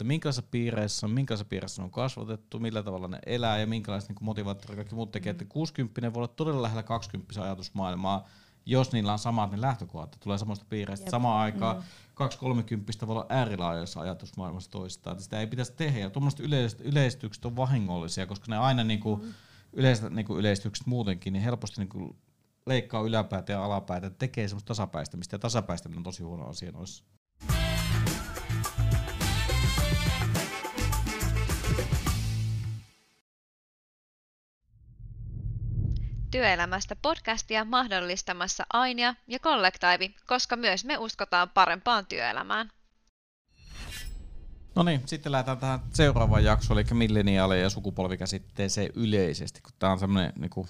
että minkälaisissa piireissä on, minkälaisissa piireissä on kasvatettu, millä tavalla ne elää ja minkälaiset niin motivaattorit kaikki muut tekee. Mm. Että 60 voi olla todella lähellä 20 ajatusmaailmaa, jos niillä on samat ne lähtökohdat, tulee samasta piireistä. Yep. Samaan aikaan mm. 230 voi olla äärilaajassa ajatusmaailmassa toistaan. Sitä ei pitäisi tehdä. Ja tuommoiset yleistykset on vahingollisia, koska ne aina niinku, mm. yleiset niinku yleistykset muutenkin niin helposti niinku leikkaa yläpäätä ja alapäätä, tekee semmoista tasapäistämistä. Ja tasapäistäminen on tosi huono asia noissa. Työelämästä podcastia mahdollistamassa Ainia ja Kollektiivi, koska myös me uskotaan parempaan työelämään. No niin, sitten lähdetään tähän seuraavaan jaksoon, eli milleniaali- ja sukupolvikäsitteeseen yleisesti, kun tämä on semmoinen niin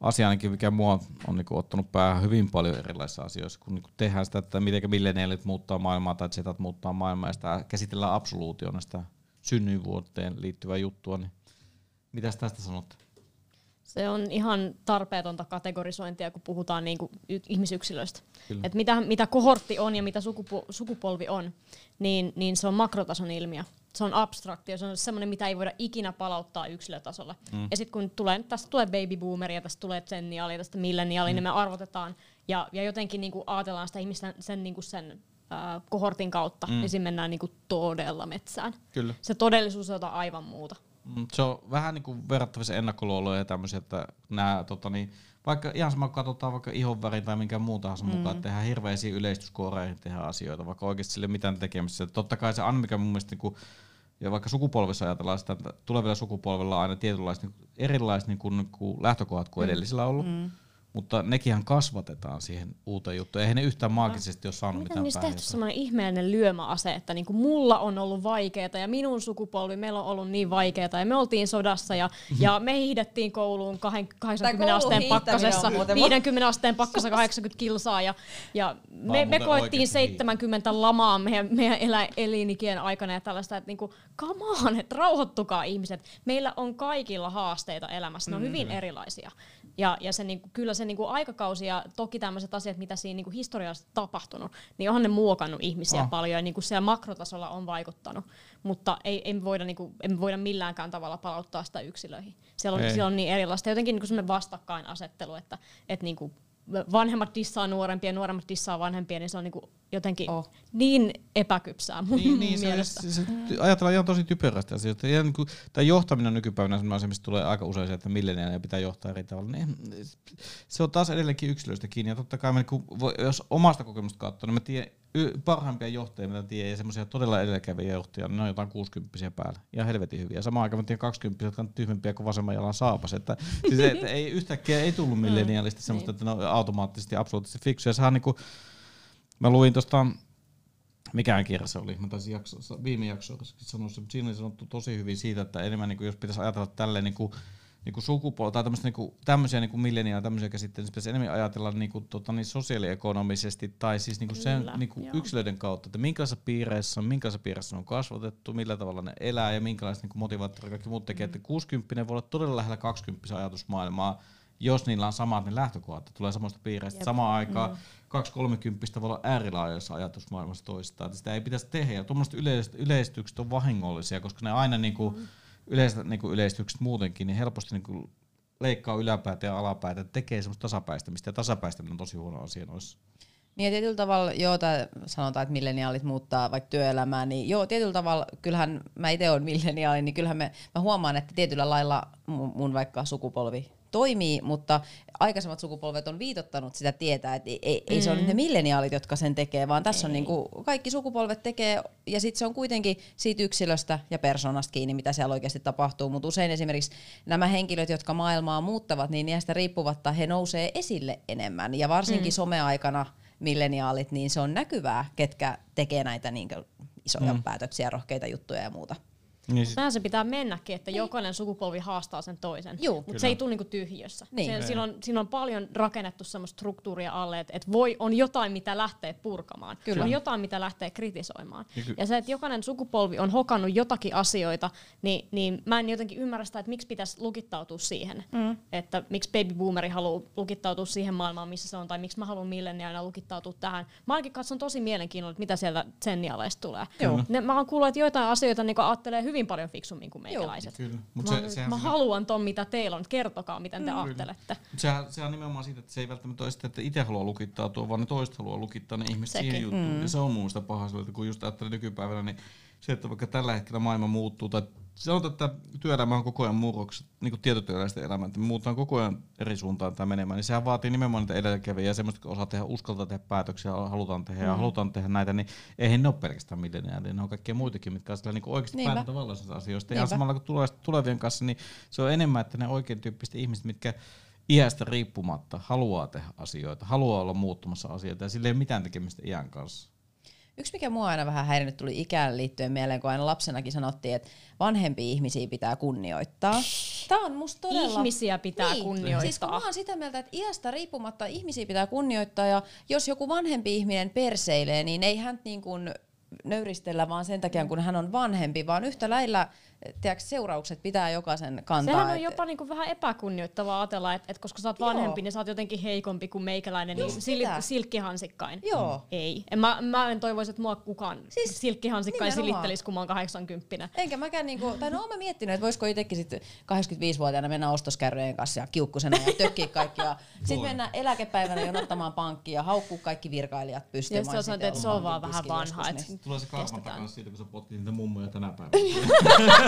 asia ainakin, mikä mua on niin kuin, ottanut päähän hyvin paljon erilaisissa asioissa, kun niin kuin tehdään sitä, että miten milleniaalit muuttaa maailmaa tai zetat muuttaa maailmaa, ja sitä käsitellään absoluutiona sitä synnyinvuoteen liittyvää juttua, niin mitä tästä sanotte? Se on ihan tarpeetonta kategorisointia, kun puhutaan niinku ihmisyksilöistä. Et mitä, mitä kohortti on ja mitä sukupu- sukupolvi on, niin, niin se on makrotason ilmiö. Se on abstraktio, se on semmoinen, mitä ei voida ikinä palauttaa yksilötasolla. Mm. Ja sitten kun tulee, tästä tulee baby boomeri ja tästä tulee zenniaali, tästä milleniaali, mm. niin me arvotetaan ja, ja jotenkin niinku ajatellaan sitä ihmistä sen, niinku sen äh, kohortin kautta, mm. niin siinä mennään niinku todella metsään. Kyllä. Se todellisuus on jotain aivan muuta. Se on vähän niin kuin verrattavissa ennakkoluuloja ja tämmöisiä, että nämä, tota, niin, vaikka ihan sama katsotaan vaikka ihonväri tai minkä muu tahansa mm. mukaan, että tehdään hirveisiä yleistyskooreihin tehdä asioita, vaikka oikeasti sille mitään tekemistä. Totta kai se on, mikä mun mielestä niin kuin, ja vaikka sukupolvissa ajatellaan sitä, että tulevilla sukupolvilla on aina tietynlaiset niin erilaiset niin kuin, niin kuin lähtökohdat kuin mm. edellisillä on ollut. Mm mutta nekin kasvatetaan siihen uuteen juttuun. Eihän ne yhtään maagisesti ole saanut Miten mitään niistä tehty semmoinen ihmeellinen lyömäase, että niinku mulla on ollut vaikeaa ja minun sukupolvi, meillä on ollut niin vaikeaa ja me oltiin sodassa ja, mhm. ja me hiihdettiin kouluun 80 asteen pakkasessa, 50 asteen pakkasessa 80 kilsaa ja, ja me, me koettiin 70 lamaa meidän, meidän elä, elinikien aikana ja tällaista, että niinku, come on, että rauhoittukaa ihmiset. Meillä on kaikilla haasteita elämässä, ne on mm, hyvin erilaisia. Ja, ja se, niinku, kyllä se niinku, aikakausi ja toki tämmöiset asiat, mitä siinä niinku, historiallisesti tapahtunut, niin onhan ne muokannut ihmisiä oh. paljon ja niinku, siellä makrotasolla on vaikuttanut. Mutta ei, ei, voida, niinku, ei voida milläänkään tavalla palauttaa sitä yksilöihin. Siellä on, siellä on niin erilaista. Jotenkin niinku, semmoinen vastakkainasettelu, että et, niinku, vanhemmat dissaa nuorempia ja nuoremmat dissaa vanhempia, niin se on niinku jotenkin oh. niin epäkypsää mun niin, niin, mielestä. Se, se, se, ajatellaan ihan tosi typerästi asioita. Ja niin kuin, tämä johtaminen nykypäivänä on asia, mistä tulee aika usein se, että milleniaaleja pitää johtaa eri tavalla. Niin, se on taas edelleenkin yksilöistä kiinni. Ja totta kai me, kun, jos omasta kokemusta katsoo, niin mä tiedän parhaimpia johtajia, mitä tiedän, ja semmoisia todella edelläkäviä johtajia, niin ne on jotain 60 päällä. Ja helvetin hyviä. Samaan aikaan mä tiedän 20 jotka on tyhmempiä kuin vasemman jalan saapas. Että, siis, että ei yhtäkkiä ei tullut milleniaalista semmoista, että ne on automaattisesti absoluuttisesti fiksuja. Sehän on niin kuin, Mä luin tuosta, mikään kirja se oli, mä taisin jaksossa, viime jaksossa sanoa se, mutta siinä oli sanottu tosi hyvin siitä, että enemmän niin kuin, jos pitäisi ajatella tälleen niin kuin, niin kuin sukupuolta tai tämmöistä, niin kuin, tämmöisiä niin milleniaa, tämmöisiä käsitteitä, niin pitäisi enemmän ajatella niin kuin, tota, niin sosiaaliekonomisesti tai siis niin kuin sen niin kuin yksilöiden kautta, että minkälaisissa piireissä on, minkälaisissa piireissä on kasvatettu, millä tavalla ne elää ja minkälaiset niin motivaattorit kaikki muut tekee, mm. että 60 voi olla todella lähellä 20 ajatusmaailmaa, jos niillä on samat ne lähtökohdat, tulee samasta piireistä. Samaan aikaan mm. 230 voi olla äärilaajassa ajatusmaailmassa toistaan. Sitä ei pitäisi tehdä. Ja tuommoiset yleistykset on vahingollisia, koska ne aina niinku, mm. Yleiset niinku yleistykset muutenkin niin helposti niinku leikkaa yläpäätä ja alapäätä, tekee semmoista tasapäistämistä. Ja tasapäistäminen on tosi huono asia noissa. Niin ja tietyllä tavalla, joo, tää sanotaan, että milleniaalit muuttaa vaikka työelämää, niin joo, tietyllä tavalla, kyllähän mä itse olen milleniaali, niin kyllähän me, mä huomaan, että tietyllä lailla mun, mun vaikka sukupolvi toimii, mutta aikaisemmat sukupolvet on viitottanut sitä tietää, että ei, ei, mm. se ole ne milleniaalit, jotka sen tekee, vaan tässä ei. on niinku, kaikki sukupolvet tekee, ja sitten se on kuitenkin siitä yksilöstä ja persoonasta kiinni, mitä siellä oikeasti tapahtuu, mutta usein esimerkiksi nämä henkilöt, jotka maailmaa muuttavat, niin niistä riippuvatta he nousee esille enemmän, ja varsinkin mm. someaikana milleniaalit, niin se on näkyvää, ketkä tekee näitä niin isoja mm. päätöksiä, rohkeita juttuja ja muuta. Niin sit, Näin se pitää mennäkin, että jokainen sukupolvi haastaa sen toisen. Mutta se ei tule niinku tyhjössä. Niin. Se, Ei. siinä, on, siinä on paljon rakennettu semmoista struktuuria alle, että et voi, on jotain, mitä lähtee purkamaan. Kyllä. On jotain, mitä lähtee kritisoimaan. Ja ky- Ja se, että jokainen sukupolvi on hokannut jotakin asioita, niin, niin mä en jotenkin ymmärrä sitä, että miksi pitäisi lukittautua siihen. Mm. Että miksi baby boomeri haluaa lukittautua siihen maailmaan, missä se on, tai miksi mä haluan milleniaalina lukittautua tähän. Mä ainakin katson tosi mielenkiinnolla, että mitä sieltä zennialeista tulee. Joo. Ne, mä oon kuullut, että joitain asioita niin ajattelee hyvin paljon fiksummin kuin meikäläiset. kyllä. Mut Mä, se, sehän mä siinä- haluan ton, mitä teillä on. Kertokaa, miten te ajattelette. Mut Sehän, sehän on nimenomaan siitä, että se ei välttämättä ole sitä, että itse haluaa lukittautua, vaan ne toiset haluaa lukittaa ne ihmiset Sekin. siihen juttuun. Mm. Ja se on mun mielestä paha kun just ajattelee nykypäivänä, niin se, että vaikka tällä hetkellä maailma muuttuu, tai sanotaan, että työelämä on koko ajan murroksessa, niin kuin tietotyöläisten elämä, että me muutaan koko ajan eri suuntaan tämä menemään, niin sehän vaatii nimenomaan niitä edelläkävijä ja semmoista, jotka osaa tehdä, uskaltaa tehdä päätöksiä, halutaan tehdä mm. ja halutaan tehdä näitä, niin eihän ne ole pelkästään milleniaalia, ne on kaikkia muitakin, mitkä on sillä niin oikeasti Niinpä. päätäntävalloisista asioista. Ja samalla kun tulevien kanssa, niin se on enemmän, että ne oikein tyyppiset ihmiset, mitkä iästä riippumatta haluaa tehdä asioita, haluaa olla muuttumassa asioita ja sillä ei ole mitään tekemistä iän kanssa. Yksi, mikä mua aina vähän häirinyt tuli ikään liittyen mieleen, kun aina lapsenakin sanottiin, että vanhempia ihmisiä pitää kunnioittaa. Tämä on musta todella... Ihmisiä pitää niin. kunnioittaa. Siis kun mä oon sitä mieltä, että iästä riippumatta ihmisiä pitää kunnioittaa ja jos joku vanhempi ihminen perseilee, niin ei hän niin kuin nöyristellä vaan sen takia, kun hän on vanhempi, vaan yhtä lailla tiedätkö, seuraukset pitää jokaisen kantaa. Sehän on et- jopa niinku vähän epäkunnioittavaa ajatella, että et koska sä oot Joo. vanhempi, niin sä oot jotenkin heikompi kuin meikäläinen, niin sil- silkkihansikkain. Joo. Ei. En, mä, mä en toivoisi, että mua kukaan Siis silkkihansikkain nimenomaan. silittelisi, kun mä oon 80 Enkä mäkään niinku, tai no mä miettinyt, että voisiko itsekin sitten 85-vuotiaana mennä ostoskärryjen kanssa ja kiukkusena ja tökkiä kaikki. Ja sitten mennä eläkepäivänä jonottamaan pankkiin ja haukkuu kaikki virkailijat pystyyn. Ja sitten että se on vaan vähän vanha. Niin. Tulee se karma Kestetään. takaisin siitä, kun sä potkit niitä mummoja tänä päivänä.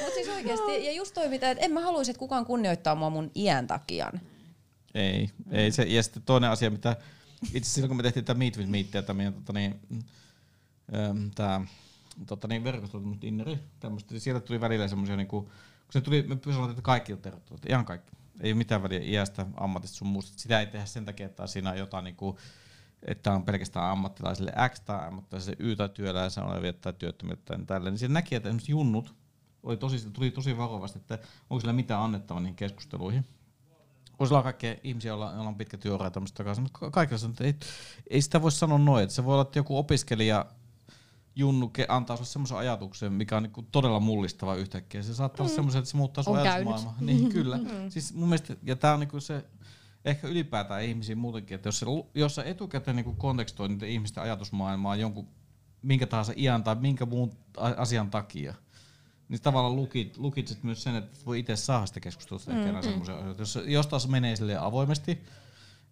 Mutta siis oikeasti, ja just toi mitä, että en mä haluaisi, että kukaan kunnioittaa mua mun iän takia. ei, ei se. Ja sitten toinen asia, mitä itse asiassa silloin kun me tehtiin tätä Meet with Meetia, tämä meidän tota niin, äm, tää, tota niin, verkostoitunut inneri, tämmöistä, niin sieltä tuli välillä semmoisia, niinku, kun se tuli, me sanoimme, että kaikki on tervetulleet, ihan kaikki. Ei mitään väliä iästä, ammatista sun muusta. Sitä ei tehdä sen takia, että siinä on jotain niinku, että on pelkästään ammattilaisille X tai ammattilaisille Y tai työläisen olevia tai työttömiä tai tällä. Niin siinä näki, että esimerkiksi junnut oli tosi, tuli tosi varovasti, että onko sillä mitään annettava niihin keskusteluihin. Kun sillä on kaikkea ihmisiä, joilla, joilla on pitkä työura ja tämmöistä takaisin, mutta ka- kaikilla sanoo, että ei, ei sitä voi sanoa noin, että se voi olla, että joku opiskelija Junnu antaa sulle semmoisen ajatuksen, mikä on niinku todella mullistava yhtäkkiä. Se saattaa olla semmoisen, että se muuttaa sun ajatusmaailmaa. Niin, kyllä. Siis mun mielestä, ja tää on niinku se, ehkä ylipäätään ihmisiä muutenkin, että jos, se, jos sä etukäteen niinku kontekstoit niitä ihmisten ajatusmaailmaa jonkun minkä tahansa iän tai minkä muun asian takia, niin tavallaan lukit, lukitset myös sen, että voi itse saada sitä keskustelua mm, mm. semmoisia asioita. Jos, jos taas menee sille avoimesti,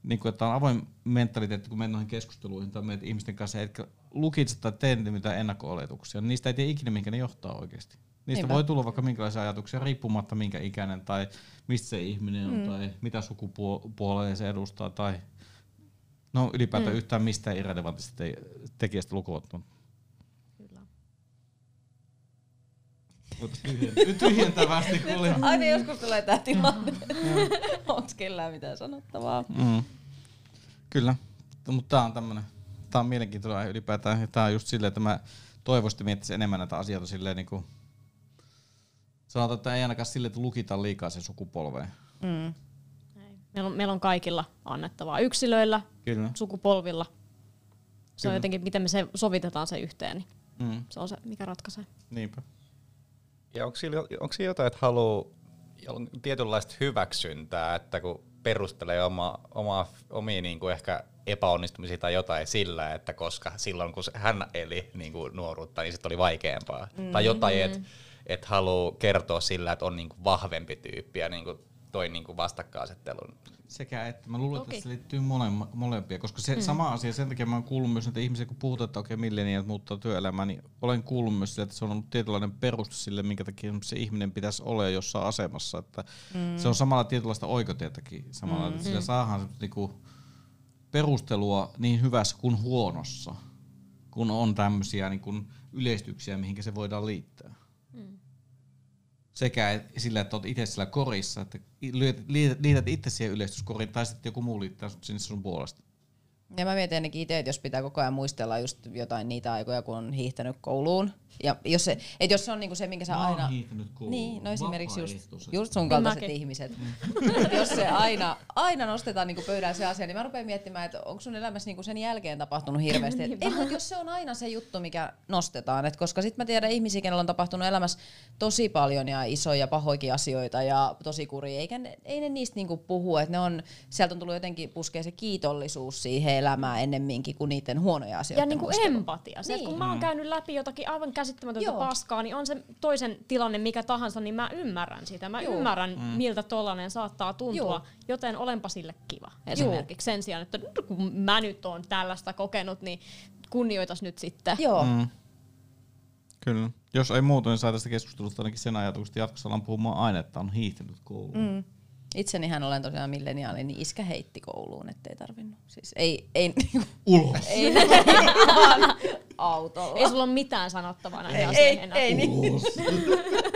niin kuin, että on avoin mentaliteetti, kun mennään noihin keskusteluihin tai menet ihmisten kanssa, etkä lukitse tai tee niitä mitään ennakko-oletuksia, niin niistä ei tiedä ikinä, minkä ne johtaa oikeasti. Niistä Niinpä. Voi tulla vaikka minkälaisia ajatuksia, riippumatta minkä ikäinen tai mistä se ihminen on mm. tai mitä sukupuolea se edustaa tai no ylipäätään mm. yhtään mistään irrelevantista te- tekijästä lukuottamatta. Kyllä. Tyhjentävästi kuulin. Aina joskus tulee tää tilanne. Onks kellään mitään sanottavaa? Mm. Kyllä, mutta tää on tämmönen, tää on mielenkiintoinen aihe ylipäätään. Tää on just silleen, että mä toivoisin, miettisin enemmän näitä asioita silleen niinku, sanotaan, että ei ainakaan silleen, että lukitaan liikaa sen sukupolveen. Mm. Ei. Meillä on, meillä on kaikilla annettavaa yksilöillä, Kyllä. sukupolvilla. Se Kyllä. on jotenkin, miten me se sovitetaan se yhteen, niin Mm. se on se, mikä ratkaisee. Niinpä. Ja onko siinä, onko siinä jotain, että haluaa tietynlaista hyväksyntää, että kun perustelee oma, oma, omia niin kuin ehkä epäonnistumisia tai jotain sillä, että koska silloin kun se- hän eli niin kuin nuoruutta, niin se oli vaikeampaa. Mm-hmm. Tai jotain, että et haluaa kertoa sillä, että on niin kuin vahvempi tyyppi ja niin kuin toi niin kuin vastakkainasettelun. Sekä että mä luulen, Toki. että se liittyy molemma, molempia, koska se mm. sama asia, sen takia mä oon kuullut myös näitä ihmisiä, kun puhutaan, että okei, milleniaat muuttaa työelämää, niin olen kuullut myös sille, että se on ollut tietynlainen peruste sille, minkä takia se ihminen pitäisi olla jossain asemassa. Että mm. Se on samalla tietynlaista oikotietäkin samalla, mm. että sillä saadaan semmoista niinku perustelua niin hyvässä kuin huonossa, kun on tämmöisiä niin kuin yleistyksiä, mihinkä se voidaan liittää. Sekä sillä, että olet itse siellä korissa, että liität, itse siihen yleistyskoriin, tai sitten joku muu liittää sinne sun puolesta. Ja mä mietin ainakin itse, että jos pitää koko ajan muistella just jotain niitä aikoja, kun on hiihtänyt kouluun. Ja jos se, et jos se on niinku se, minkä sä Mä aina... Niin, no esimerkiksi just, just sun kaltaiset Mäkin. ihmiset. jos se aina, aina nostetaan niinku pöydällä se asia, niin mä rupean miettimään, että onko sun elämässä niinku sen jälkeen tapahtunut hirveästi. Et, ei, mut jos se on aina se juttu, mikä nostetaan, et koska sitten mä tiedän ihmisiä, kenellä on tapahtunut elämässä tosi paljon ja isoja pahoikin asioita ja tosi kuria, eikä ne, ei ne niistä niinku puhu, että ne on, sieltä on tullut jotenkin puskea se kiitollisuus siihen elämään ennemminkin kuin niiden huonoja asioita. Ja niinku empatia. Se, niin. kun mä oon Mm. käynyt läpi jotakin aivan käsittämätöntä Joo. paskaa, niin on se toisen tilanne mikä tahansa, niin mä ymmärrän sitä. Mä Joo. ymmärrän, mm. miltä tollanen saattaa tuntua, Joo. joten olenpa sille kiva. Esimerkiksi sen sijaan, että kun mä nyt oon tällaista kokenut, niin kunnioitas nyt sitten. Joo. Mm. Kyllä. Jos ei muuta, niin saa tästä keskustelusta ainakin sen ajatuksen, että jatkossa ollaan puhumaan aina, että on hiihtynyt kouluun. Mm. Itsenihän olen tosiaan milleniaali, niin iskä heitti kouluun, ettei tarvinnut. Siis ei, ei, Ulos! ei vaan autolla. Ei sulla ole mitään sanottavaa näihin ei, asioihin ei, enää. ei, niin.